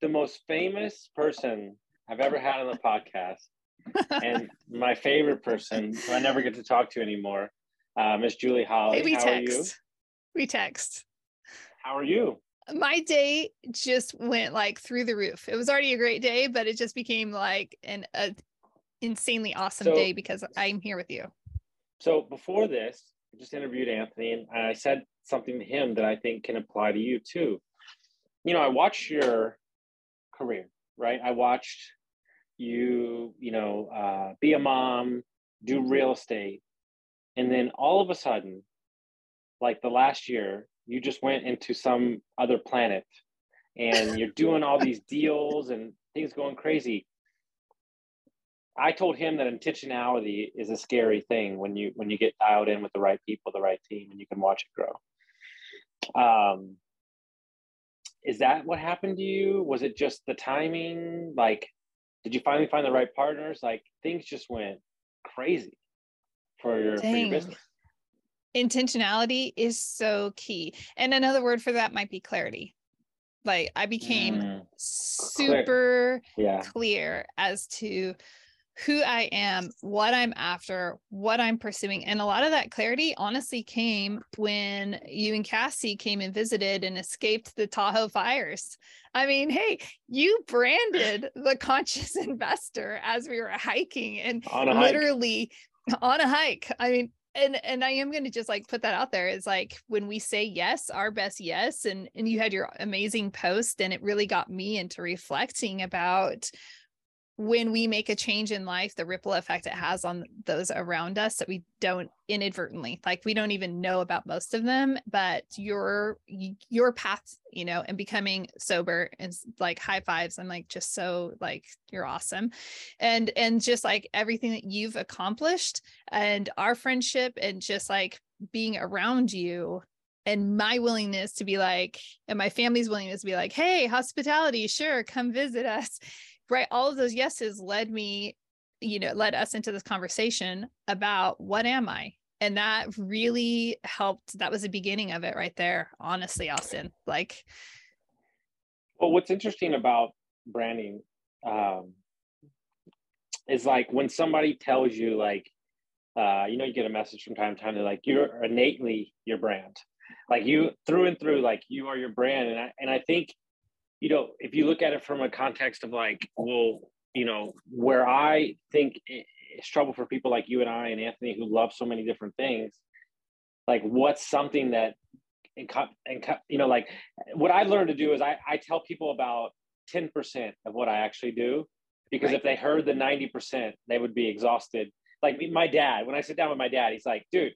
the most famous person I've ever had on the podcast, and my favorite person who I never get to talk to anymore, uh, Miss Julie Holly. Hey, we How text. are you? We text. How are you? My day just went like through the roof. It was already a great day, but it just became like an a insanely awesome So- day because I'm here with you. So before this, I just interviewed Anthony, and I said something to him that I think can apply to you too. You know, I watched your career, right? I watched you, you know, uh, be a mom, do real estate, and then all of a sudden, like the last year, you just went into some other planet, and you're doing all these deals and things going crazy. I told him that intentionality is a scary thing when you when you get dialed in with the right people, the right team, and you can watch it grow. Um, is that what happened to you? Was it just the timing? Like, did you finally find the right partners? Like, things just went crazy for your for your business. Intentionality is so key. And another word for that might be clarity. Like I became Mm, super yeah. clear as to who I am, what I'm after, what I'm pursuing. And a lot of that clarity honestly came when you and Cassie came and visited and escaped the Tahoe fires. I mean, hey, you branded the conscious investor as we were hiking and On a hike. literally on a hike. I mean, and and I am going to just like put that out there is like when we say yes, our best yes and and you had your amazing post and it really got me into reflecting about when we make a change in life the ripple effect it has on those around us that we don't inadvertently like we don't even know about most of them but your your path you know and becoming sober and like high fives i'm like just so like you're awesome. And and just like everything that you've accomplished and our friendship and just like being around you and my willingness to be like and my family's willingness to be like hey hospitality sure come visit us right. All of those yeses led me you know led us into this conversation about what am i? And that really helped. That was the beginning of it right there honestly austin. Like Well, what's interesting about branding um, is like when somebody tells you, like, uh, you know, you get a message from time to time, they're like, you're innately your brand, like you through and through, like you are your brand. And I, and I think, you know, if you look at it from a context of like, well, you know, where I think it's trouble for people like you and I and Anthony who love so many different things, like what's something that and, and you know like what I've learned to do is i, I tell people about 10% of what i actually do because Right. if they heard the 90% they would be exhausted like my dad when i sit down with my dad he's like dude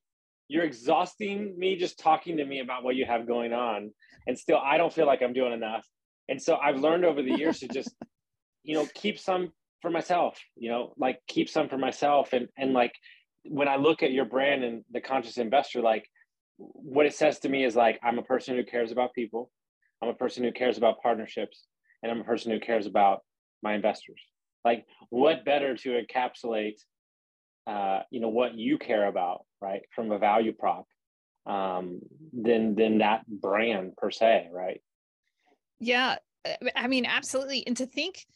you're exhausting me just talking to me about what you have going on and still i don't feel like i'm doing enough and so i've learned over the years to just you know keep some for myself you know like keep some for myself. And and like when i look at your brand and the conscious investor like what it says to me is like i'm a person who cares about people. I'm a person who cares about partnerships. And i'm a person who cares about my investors. Like what better to encapsulate uh, you know what you care about right from a value prop um, than than that brand per se right? Yeah, I mean, absolutely. And to think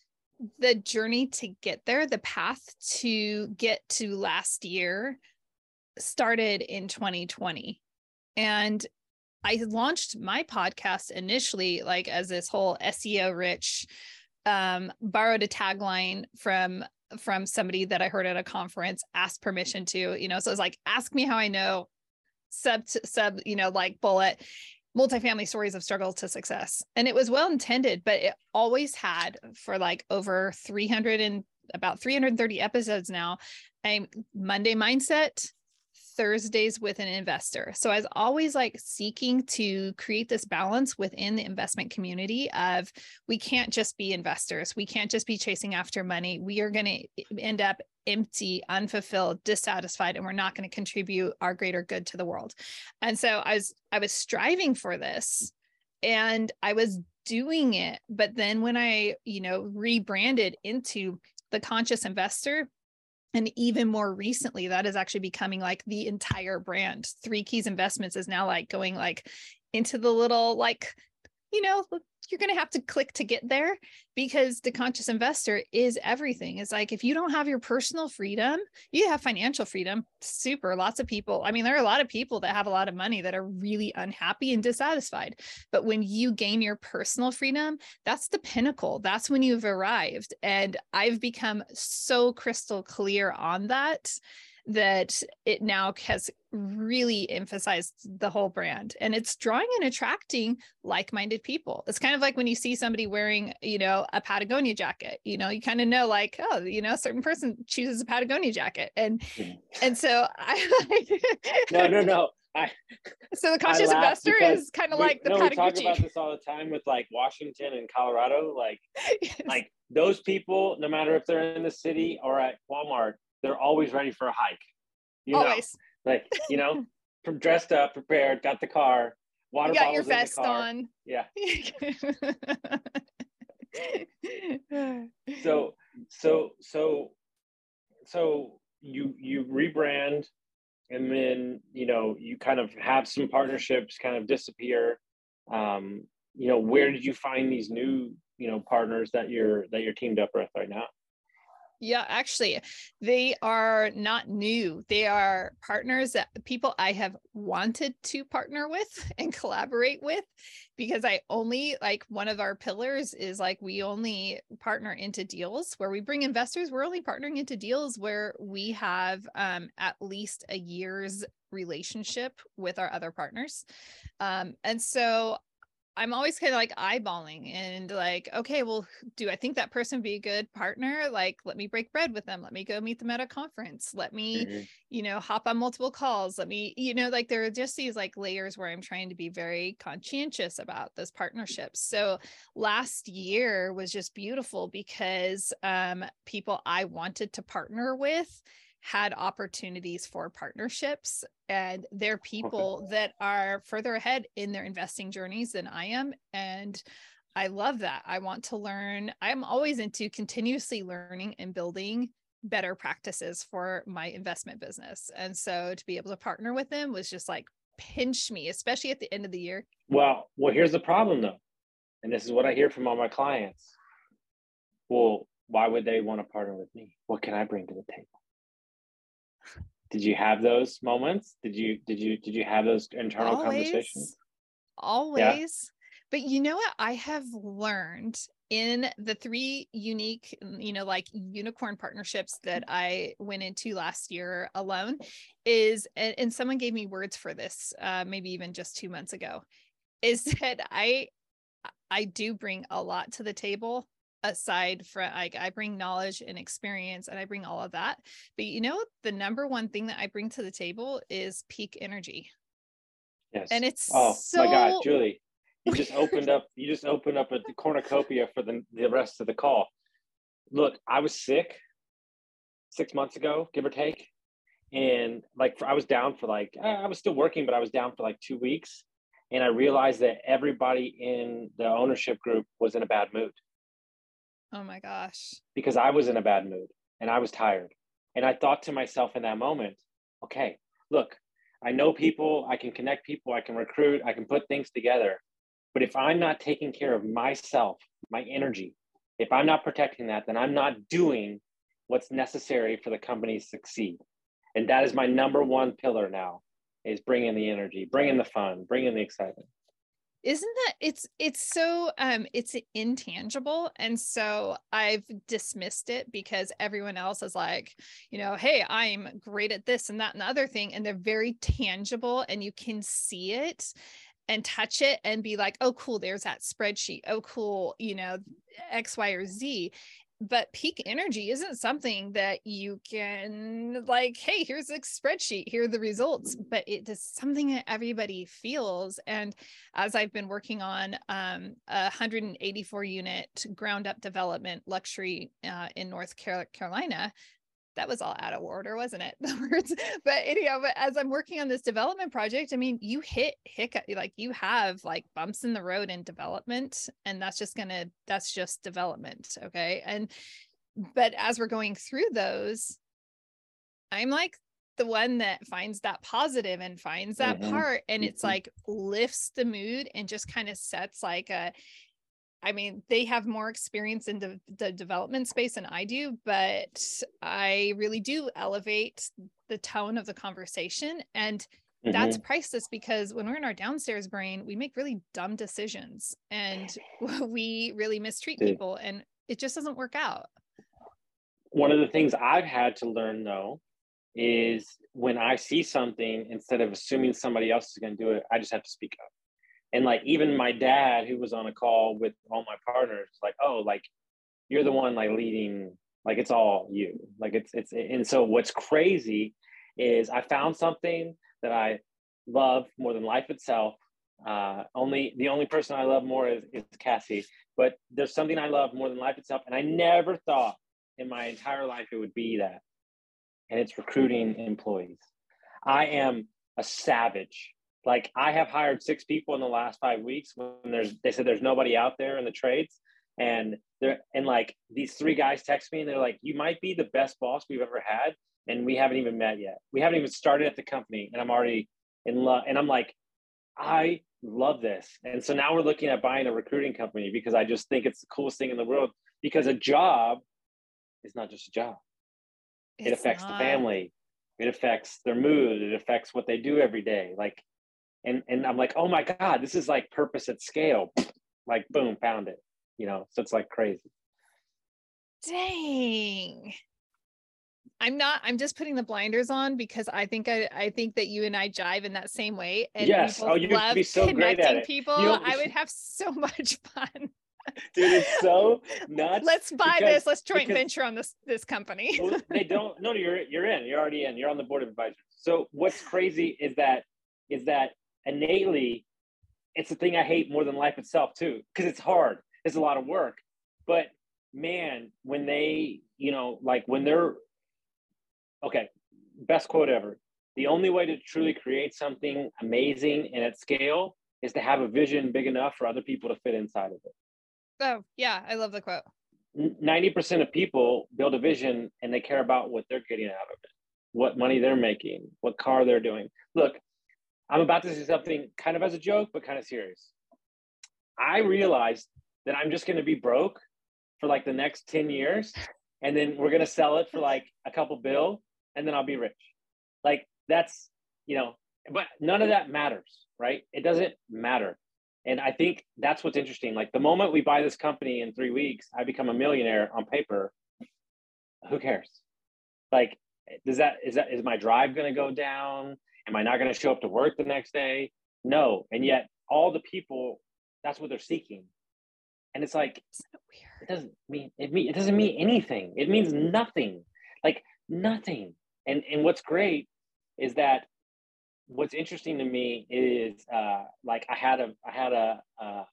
the journey to get there, the path to get to last year started in 2020. And I launched my podcast initially like as this whole SEO rich um borrowed a tagline from from somebody that I heard at a conference asked permission to, you know, so it's like ask me how I know sub sub, you know, like bullet multifamily stories of struggle to success. And it was well intended, but it always had for like over 300 and about 330 episodes now, a Monday mindset, Thursdays with an investor. So I was always like seeking to create this balance within the investment community of we can't just be investors. We can't just be chasing after money. We are going to end up empty, unfulfilled, dissatisfied, and we're not going to contribute our greater good to the world. And so I was I was striving for this and I was doing it. But then when I, you know, rebranded into the conscious investor, and even more recently, that is actually becoming like the entire brand. Three Keys Investments is now like going like into the little like, you know, you're going to have to click to get there because the conscious investor is everything. It's like if you don't have your personal freedom, you have financial freedom. Super. Lots of people, I mean, there are a lot of people that have a lot of money that are really unhappy and dissatisfied. But when you gain your personal freedom, that's the pinnacle. That's when you've arrived. And I've become so crystal clear on that that it now has really emphasized the whole brand. And it's drawing and attracting like-minded people. It's kind of like when you see somebody wearing you know a patagonia jacket you know you kind of know like oh you know a certain person chooses a patagonia jacket. And and so i no no no. I, so the conscious investor is kind of like the no, we talk about this all the time with like Washington and Colorado. Like, yes. like those people, no matter if they're in the city or at Walmart, they're always ready for a hike. You always. Know? Like, you know, from dressed up, prepared, got the car, water you got your vest on. Yeah. so so so so you you rebrand and then you know you kind of have some partnerships kind of disappear um you know where did you find these new you know partners that you're that you're teamed up with right now yeah, actually, they are not new. They are partners that people I have wanted to partner with and collaborate with because I only like one of our pillars is like we only partner into deals where we bring investors. We're only partnering into deals where we have um, at least a year's relationship with our other partners. Um, and so I'm always kind of like eyeballing and like, okay, well, do I think that person be a good partner? Like, let me break bread with them. Let me go meet them at a conference. Let me, mm-hmm. you know, hop on multiple calls. Let me, you know, like there are just these like layers where I'm trying to be very conscientious about those partnerships. So last year was just beautiful because um, people I wanted to partner with had opportunities for partnerships and they're people okay. that are further ahead in their investing journeys than I am and I love that. I want to learn. I'm always into continuously learning and building better practices for my investment business. And so to be able to partner with them was just like pinch me, especially at the end of the year. Well, well, here's the problem though. And this is what I hear from all my clients. Well, why would they want to partner with me? What can I bring to the table? Did you have those moments? Did you did you did you have those internal always, conversations? Always. Yeah. but you know what i have learned in the three unique you know like unicorn partnerships that i went into last year alone is and, and someone gave me words for this uh, maybe even just two months ago is that i i do bring a lot to the table aside from like I bring knowledge and experience and I bring all of that. But you know, the number one thing that I bring to the table is peak energy. Yes. And it's oh so... my God, Julie, you just opened up, you just opened up a cornucopia for the, the rest of the call. Look, I was sick six months ago, give or take. And like, I was down for like, eh, I was still working, but I was down for like two weeks. And I realized that everybody in the ownership group was in a bad mood. Oh my gosh. Because I was in a bad mood and I was tired. And I thought to myself in that moment, okay, look, I know people, I can connect people, I can recruit, I can put things together. But if I'm not taking care of myself, my energy, if I'm not protecting that, then I'm not doing what's necessary for the company to succeed. And that is my number one pillar now is bringing the energy, bringing the fun, bringing the excitement isn't that it's it's so um it's intangible and so i've dismissed it because everyone else is like you know hey i'm great at this and that and the other thing and they're very tangible and you can see it and touch it and be like oh cool there's that spreadsheet. Oh cool you know x y or z but peak energy isn't something that you can like hey here's a spreadsheet here are the results but it is something that everybody feels and as i've been working on um, a 184 unit ground up development luxury uh, in north carolina that was all out of order, wasn't it? The words. But anyhow, but as I'm working on this development project, I mean, you hit hiccup, like you have like bumps in the road in development, and that's just gonna, that's just development. Okay. And but as we're going through those, I'm like the one that finds that positive and finds that mm-hmm. part and it's mm-hmm. like lifts the mood and just kind of sets like a I mean, they have more experience in the, the development space than I do, but I really do elevate the tone of the conversation. And mm-hmm. that's priceless because when we're in our downstairs brain, we make really dumb decisions and we really mistreat people and it just doesn't work out. One of the things I've had to learn though is when I see something, instead of assuming somebody else is going to do it, I just have to speak up and like even my dad who was on a call with all my partners like oh like you're the one like leading like it's all you. Like it's it's and so what's crazy is i found something that i love more than life itself. Uh only the only person i love more is, is cassie. But there's something i love more than life itself and i never thought in my entire life it would be that. And it's recruiting employees. I am a savage like I have hired six people in the last five weeks when there's they said there's nobody out there in the trades. And they're and like these three guys text me and they're like, You might be the best boss we've ever had. And we haven't even met yet. We haven't even started at the company. And I'm already in love. And I'm like, I love this. And so now we're looking at buying a recruiting company because I just think it's the coolest thing in the world. Because a job is not just a job. It's it affects not. the family. It affects their mood. It affects what they do every day. Like and and i'm like oh my god this is like purpose at scale. Like boom found it you know so it's like crazy. Dang. I'm not i'm just putting the blinders on because i think i i think that you and i jive in that same way and yes. Oh you love be so connecting people. You i would have so much fun. Dude it's so nuts let's buy because, this. Let's joint venture on this this company. Well, they don't no you're you're in. You're already in. You're on the board of advisors. So what's crazy is that is that innately, it's the thing I hate more than life itself too, because it's hard. It's a lot of work. But man, when they, you know, like when they're okay, best quote ever. The only way to truly create something amazing and at scale is to have a vision big enough for other people to fit inside of it. Oh, yeah, I love the quote. 90% of people build a vision and they care about what they're getting out of it, what money they're making, what car they're doing. Look, I'm about to say something kind of as a joke, but kind of serious. I realized that I'm just going to be broke for like the next 10 years. And then we're going to sell it for like a couple bill and then I'll be rich. Like that's, you know, but none of that matters, right? It doesn't matter. And I think that's what's interesting. Like the moment we buy this company in three weeks, I become a millionaire on paper. Who cares? Like, does that, is that, is my drive going to go down? Am I not going to show up to work the next day? No. And yet, all the people, that's what they're seeking. And it's like, it doesn't mean it mean it doesn't mean anything. It means nothing. Like nothing. And and what's great is that what's interesting to me is uh like I had a I had a uh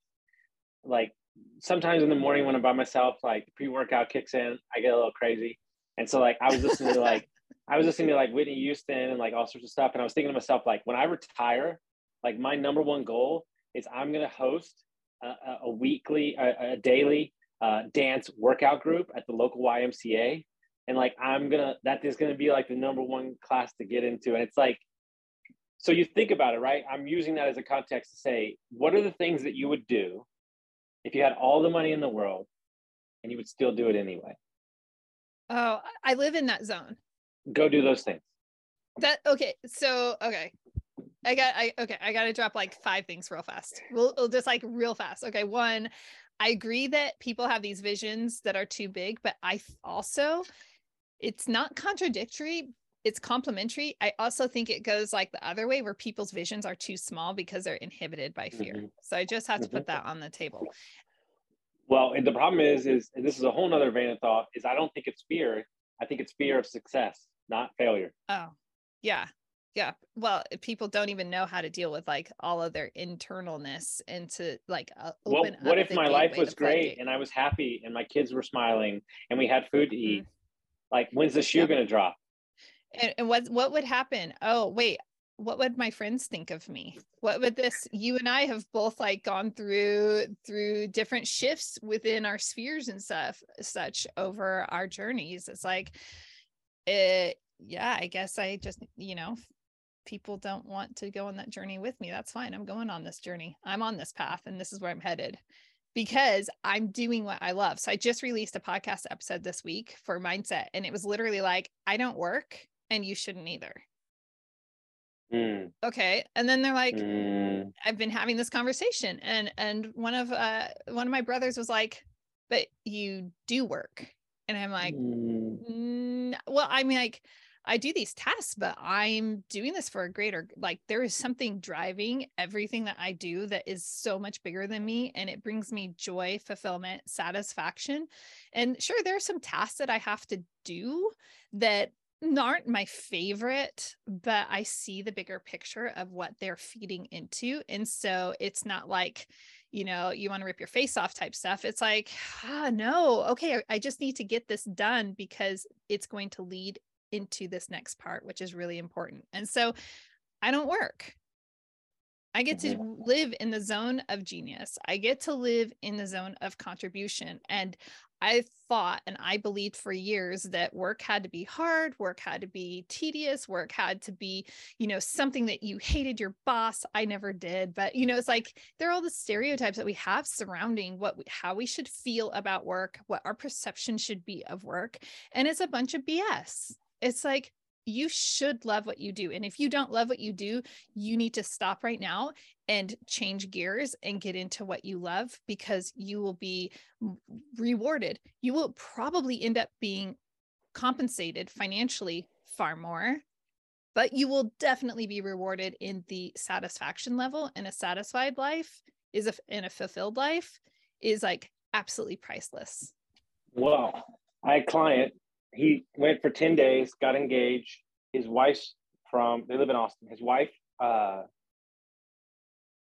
like sometimes in the morning when I'm by myself, like pre-workout kicks in, I get a little crazy. And so like I was listening to like I was listening to like Whitney Houston and like all sorts of stuff. And I was thinking to myself, like, when I retire, like my number one goal is I'm going to host a, a weekly, a, a daily uh, dance workout group at the local YMCA. And like, I'm going to, that is going to be like the number one class to get into. And it's like, so you think about it, right? I'm using that as a context to say, what are the things that you would do if you had all the money in the world and you would still do it anyway? Oh, I live in that zone go do those things. That okay. So okay. I got I okay, I gotta drop like five things real fast. We'll, we'll just like real fast. Okay, one, I agree that people have these visions that are too big, but I also it's not contradictory, it's complementary. I also think it goes like the other way where people's visions are too small because they're inhibited by fear. Mm-hmm. So I just have to mm-hmm. put that on the table. Well, and the problem is, is this is a whole nother vein of thought. Is I don't think it's fear. I think it's fear of success, not failure. Oh, yeah, yeah. Well, people don't even know how to deal with like all of their internalness and to like uh, well, what if my life was great and I was happy and my kids were smiling and we had food to mm-hmm. eat? Like, when's the shoe yeah. going to drop? And, and what what would happen? Oh, wait, what would my friends think of me what would this you and i have both like gone through through different shifts within our spheres and stuff such over our journeys it's like it yeah i guess i just you know people don't want to go on that journey with me that's fine i'm going on this journey i'm on this path and this is where i'm headed because i'm doing what i love so i just released a podcast episode this week for mindset and it was literally like i don't work and you shouldn't either Mm. Okay. And then they're like, mm. I've been having this conversation. And and one of uh one of my brothers was like, but you do work. And I'm like, mm. well, I mean, like, I do these tasks, but I'm doing this for a greater, like, there is something driving everything that I do that is so much bigger than me. And it brings me joy, fulfillment, satisfaction. And sure, there are some tasks that I have to do that aren't my favorite, but I see the bigger picture of what they're feeding into. And so it's not like, you know, you want to rip your face off type stuff. It's like, ah, no, okay, I just need to get this done because it's going to lead into this next part, which is really important. And so I don't work. I get to live in the zone of genius. I get to live in the zone of contribution. And I thought and I believed for years that work had to be hard, work had to be tedious, work had to be, you know, something that you hated your boss. I never did, but you know, it's like there are all the stereotypes that we have surrounding what we, how we should feel about work, what our perception should be of work, and it's a bunch of BS. It's like you should love what you do. And if you don't love what you do, you need to stop right now and change gears and get into what you love because you will be rewarded. You will probably end up being compensated financially far more, but you will definitely be rewarded in the satisfaction level. And a satisfied life is a, in a fulfilled life is like absolutely priceless. Well, I client he went for 10 days, got engaged. His wife's from, they live in Austin. His wife, uh,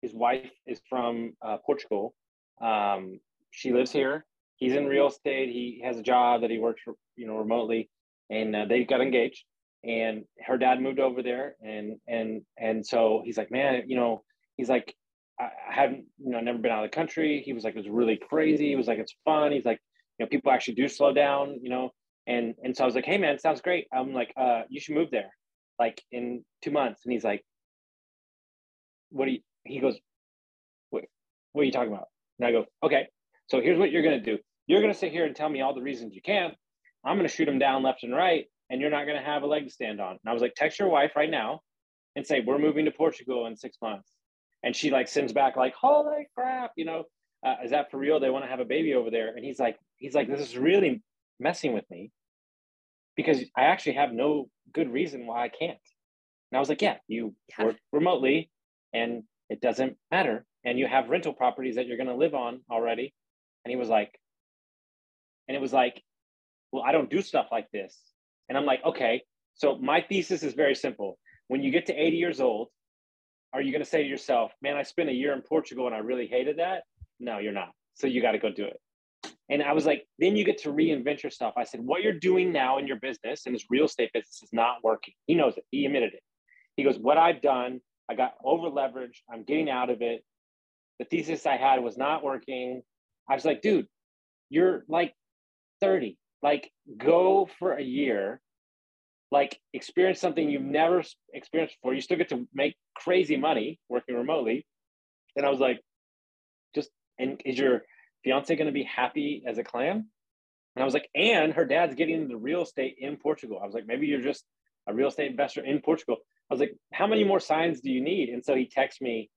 his wife is from uh, Portugal. Um, she lives here. He's in real estate. He has a job that he works, for, you know, remotely, and uh, they got engaged. And her dad moved over there, and and and so he's like, man, you know, he's like, I haven't, you know, never been out of the country. He was like, it was really crazy. He was like, it's fun. He's like, you know, people actually do slow down, you know. And and so I was like, hey man, sounds great. I'm like, uh, you should move there, like in two months. And he's like, what do you? He goes, what? What are you talking about? And I go, okay. So here's what you're gonna do. You're gonna sit here and tell me all the reasons you can't. I'm gonna shoot them down left and right, and you're not gonna have a leg to stand on. And I was like, text your wife right now, and say we're moving to Portugal in six months. And she like sends back like, holy crap, you know, uh, is that for real? They want to have a baby over there. And he's like, he's like, this is really messing with me because I actually have no good reason why I can't. And I was like, yeah, you yeah. work remotely and it doesn't matter. And you have rental properties that you're going to live on already. And he was like, and it was like, well, I don't do stuff like this. And I'm like, okay. So my thesis is very simple. When you get to 80 years old, are you going to say to yourself, man, I spent a year in Portugal and I really hated that? No, you're not. So you got to go do it. And I was like, then you get to reinvent yourself. I said, what you're doing now in your business and this real estate business is not working. He knows it. He admitted it. He goes, what I've done, I got over leveraged. I'm getting out of it. The thesis I had was not working. I was like, dude, you're like 30. Like, go for a year, like, experience something you've never experienced before. You still get to make crazy money working remotely. And I was like, just, and is your fiance going to be happy as a clam? And I was like, and her dad's getting into real estate in Portugal. I was like, maybe you're just a real estate investor in Portugal. I was like, how many more signs do you need? And so he texted me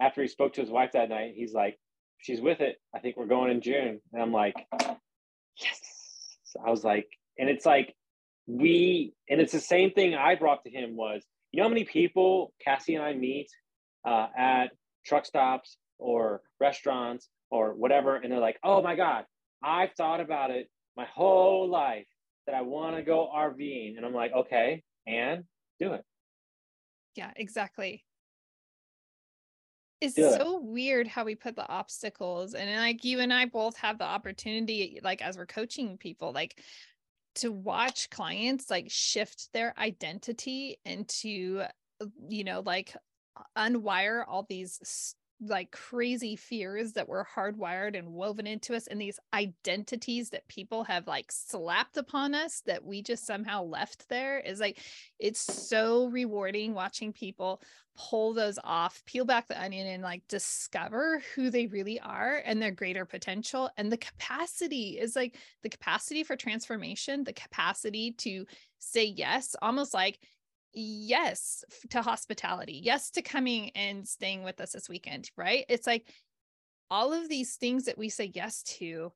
after he spoke to his wife that night. He's like, she's with it. I think we're going in June. And I'm like, yes. So I was like, and it's like, we, and it's the same thing I brought to him was, you know how many people Cassie and I meet uh, at truck stops or restaurants or whatever. And they're like, oh my God, I've thought about it my whole life that I want to go RVing. And I'm like, okay, and do it. Yeah, exactly. It's Do it. so weird how we put the obstacles and like you and I both have the opportunity, like as we're coaching people, like to watch clients like shift their identity and to, you know, like unwire all these like crazy fears that were hardwired and woven into us and these identities that people have like slapped upon us that we just somehow left there is like it's so rewarding watching people pull those off peel back the onion and like discover who they really are and their greater potential and the capacity is like the capacity for transformation the capacity to say yes almost like yes to hospitality yes to coming and staying with us this weekend right it's like all of these things that we say yes to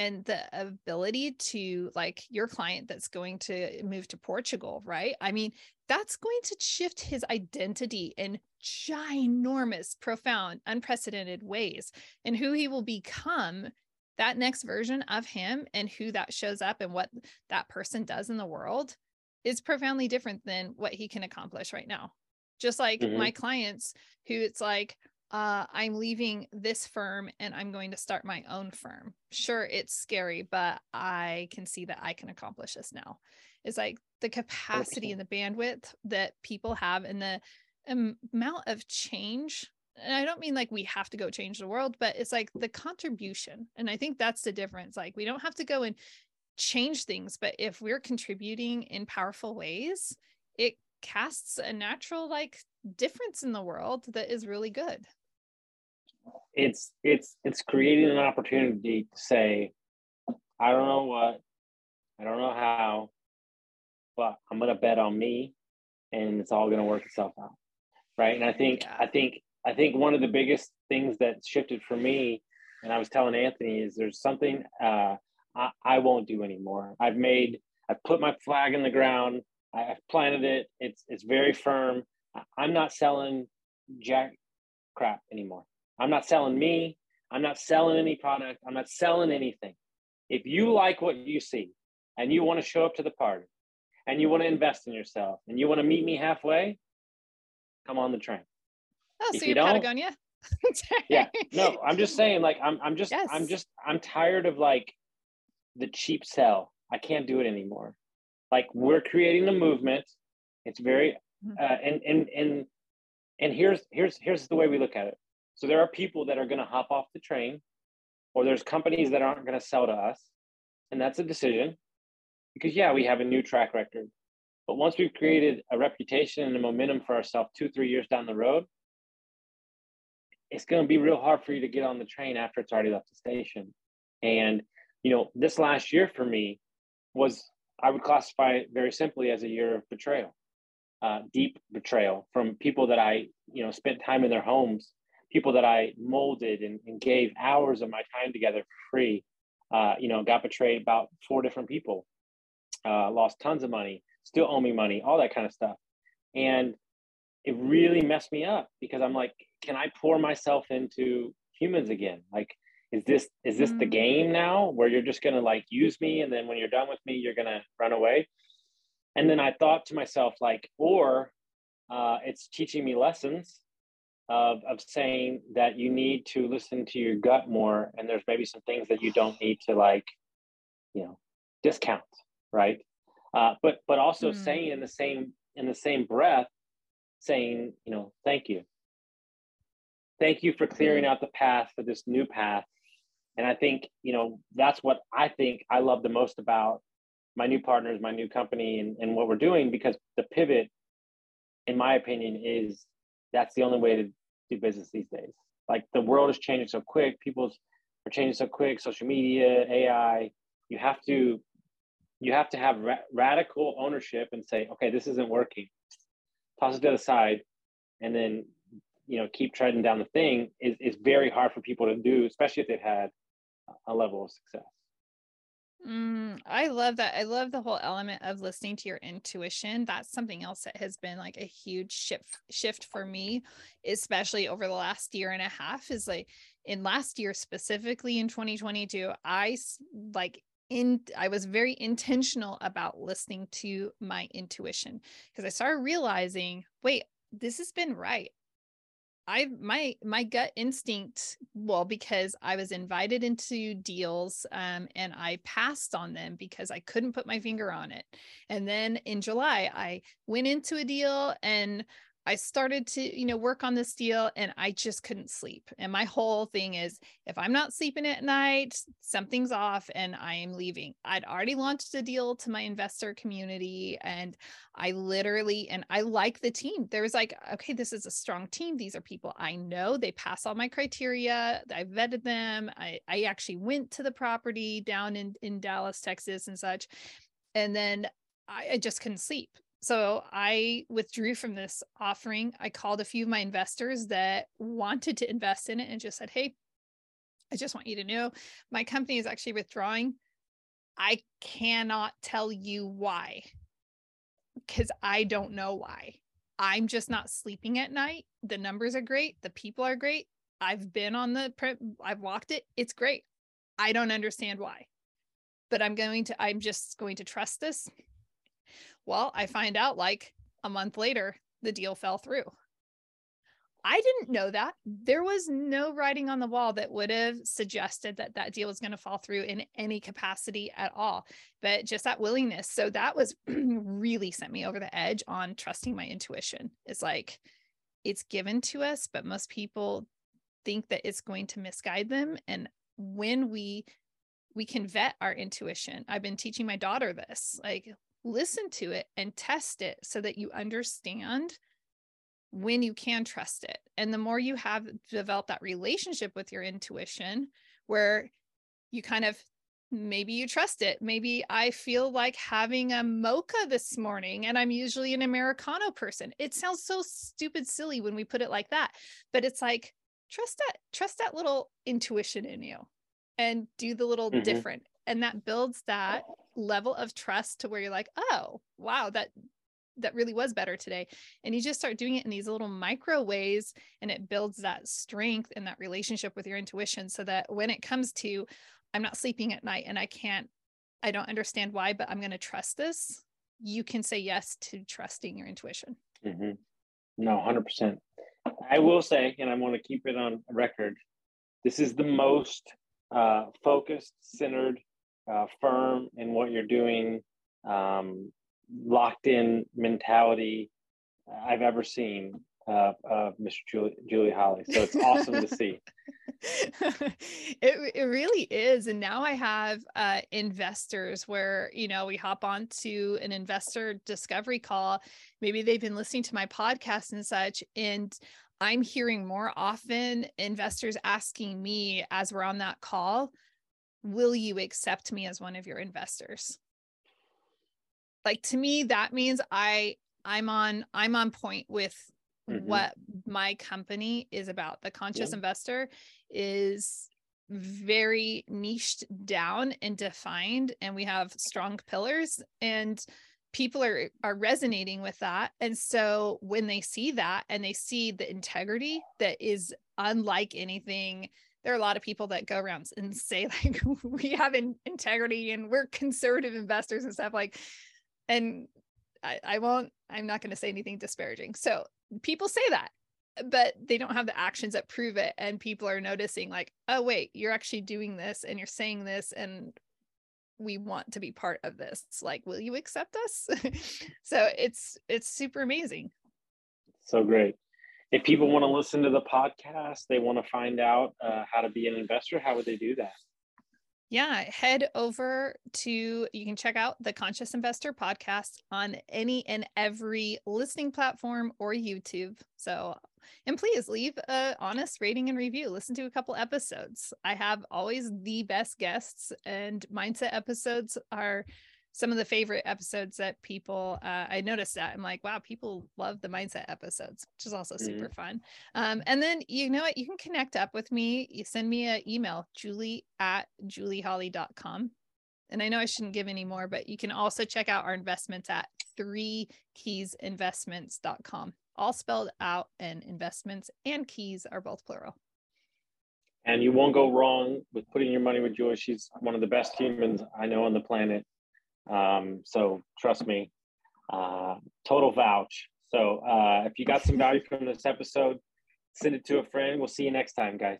and the ability to like your client that's going to move to Portugal, right? I mean, that's going to shift his identity in ginormous, profound, unprecedented ways and who he will become that next version of him and who that shows up and what that person does in the world is profoundly different than what he can accomplish right now. Just like Mhm. my clients who it's like, uh, I'm leaving this firm and I'm going to start my own firm. Sure, it's scary, but I can see that I can accomplish this now. It's like the capacity and the bandwidth that people have and the am- amount of change. And I don't mean like we have to go change the world, but it's like the contribution. And I think that's the difference. Like we don't have to go and change things, but if we're contributing in powerful ways, it casts a natural like difference in the world that is really good. It's it's it's creating an opportunity to say, I don't know what, I don't know how, but I'm gonna bet on me and it's all gonna work itself out. Right. And I think Yeah. I think I think one of the biggest things that shifted for me, and I was telling Anthony, is there's something uh I, I won't do anymore. I've made I've put my flag in the ground, I, I've planted it, it's it's very firm. I'm not selling jack crap anymore. I'm not selling me. I'm not selling any product. I'm not selling anything. If you like what you see and you want to show up to the party and you want to invest in yourself and you want to meet me halfway, come on the train. Oh, If so you you're Patagonia? Yeah. No, I'm just saying, like, I'm I'm just I'm just I'm tired of like the cheap sell. I can't do it anymore. Like we're creating a movement. It's very Mhm. uh, and and and and here's here's here's the way we look at it. So there are people that are going to hop off the train, or there's companies that aren't going to sell to us, and that's a decision. Because yeah, we have a new track record, but once we've created a reputation and a momentum for ourselves two three years down the road, it's going to be real hard for you to get on the train after it's already left the station. And you know, this last year for me was I would classify it very simply as a year of betrayal, uh, deep betrayal from people that I you know spent time in their homes, people that I molded and, and gave hours of my time together for free. Uh, you know, got betrayed about four different people, uh, lost tons of money, still owe me money, all that kind of stuff, and it really messed me up because I'm like, can I pour myself into humans again? Like, is this is this the Mm. game now where you're just gonna like use me and then when you're done with me, you're gonna run away? And then I thought to myself, like, or uh, it's teaching me lessons of of saying that you need to listen to your gut more, and there's maybe some things that you don't need to like, you know, discount, right? Uh, but but also Mm. saying in the same in the same breath, saying, you know, thank you, thank you for clearing out the path for this new path. And I think you know that's what I think I love the most about my new partners, my new company, and, and what we're doing because the pivot, in my opinion, is that's the only way to do business these days. Like the world is changing so quick, people's are changing so quick, social media, AI. You have to you have to have ra- radical ownership and say, okay, this isn't working. Toss it to the side, and then you know keep treading down the thing is is very hard for people to do, especially if they've had a level of success. Mm, I love that. I love the whole element of listening to your intuition. That's something else that has been like a huge shift shift for me, especially over the last year and a half is like in last year, specifically in 2022, I like in I was very intentional about listening to my intuition because I started realizing, wait, this has been right. I my my gut instinct, well, because I was invited into deals um, and I passed on them because I couldn't put my finger on it. And then in July, I went into a deal and I started to, you know, work on this deal and I just couldn't sleep. And my whole thing is if I'm not sleeping at night, something's off and I am leaving. I'd already launched a deal to my investor community and I literally, and I like the team. There was like, okay, this is a strong team. These are people I know. They pass all my criteria. I vetted them. I, I actually went to the property down in, in Dallas, Texas and such. And then I, I just couldn't sleep so I withdrew from this offering. I called a few of my investors that wanted to invest in it and just said, Hey, I just want you to know my company is actually withdrawing. I cannot tell you why because I don't know why. I'm just not sleeping at night. The numbers are great. The people are great. I've been on the, print, I've walked it. It's great. I don't understand why, but I'm going to, I'm just going to trust this well, I find out like a month later, the deal fell through. I didn't know that. There was no writing on the wall that would have suggested that that deal was going to fall through in any capacity at all, but just that willingness. So that was really sent me over the edge on trusting my intuition. It's like it's given to us, but most people think that it's going to misguide them. And when we we can vet our intuition. I've been teaching my daughter this. Like listen to it and test it so that you understand when you can trust it. And the more you have developed that relationship with your intuition, where you kind of maybe you trust it. Maybe I feel like having a mocha this morning and I'm usually an Americano person. It sounds so stupid silly when we put it like that, but it's like trust that trust that little intuition in you and do the little mm-hmm. different and that builds that level of trust to where you're like oh wow that that really was better today. And you just start doing it in these little micro ways and it builds that strength and that relationship with your intuition so that when it comes to i'm not sleeping at night and i can't i don't understand why but i'm going to trust this you can say yes to trusting your intuition. Mm-hmm. no 100% i will say and i want to keep it on record this is the most uh, focused centered uh, firm in what you're doing, um, locked in mentality I've ever seen uh, of Mr. Julie, Julie Holly. So it's awesome to see. it, it really is. And now I have uh, investors where, you know, we hop on to an investor discovery call. Maybe they've been listening to my podcast and such. And I'm hearing more often investors asking me as we're on that call, will you accept me as one of your investors like to me that means i i'm on i'm on point with mm-hmm. what my company is about the conscious yeah. investor is very niched down and defined and we have strong pillars and people are are resonating with that and so when they see that and they see the integrity that is unlike anything there are a lot of people that go around and say like we have in- integrity and we're conservative investors and stuff like and I, I won't i'm not going to say anything disparaging. So people say that but they don't have the actions that prove it and people are noticing like oh wait you're actually doing this and you're saying this and we want to be part of this. It's like will you accept us? So it's it's super amazing. So great if people want to listen to the podcast, they want to find out uh, how to be an investor, how would they do that? Yeah, head over to, you can check out the Conscious Investor podcast on any and every listening platform or YouTube. So, and please leave a honest rating and review. Listen to a couple episodes. I have always the best guests, and mindset episodes are some of the favorite episodes that people uh, i noticed that i'm like wow people love the mindset episodes which is also super mm-hmm. fun um, and then you know what you can connect up with me you send me an email julie at julieholly.com and i know i shouldn't give any more but you can also check out our investments at three keysinvestments.com all spelled out and investments and keys are both plural and you won't go wrong with putting your money with Joy. She's one of the best humans I know on the planet. Um, so trust me, uh, total vouch. So uh, if you got some value from this episode, send it to a friend. We'll see you next time, guys.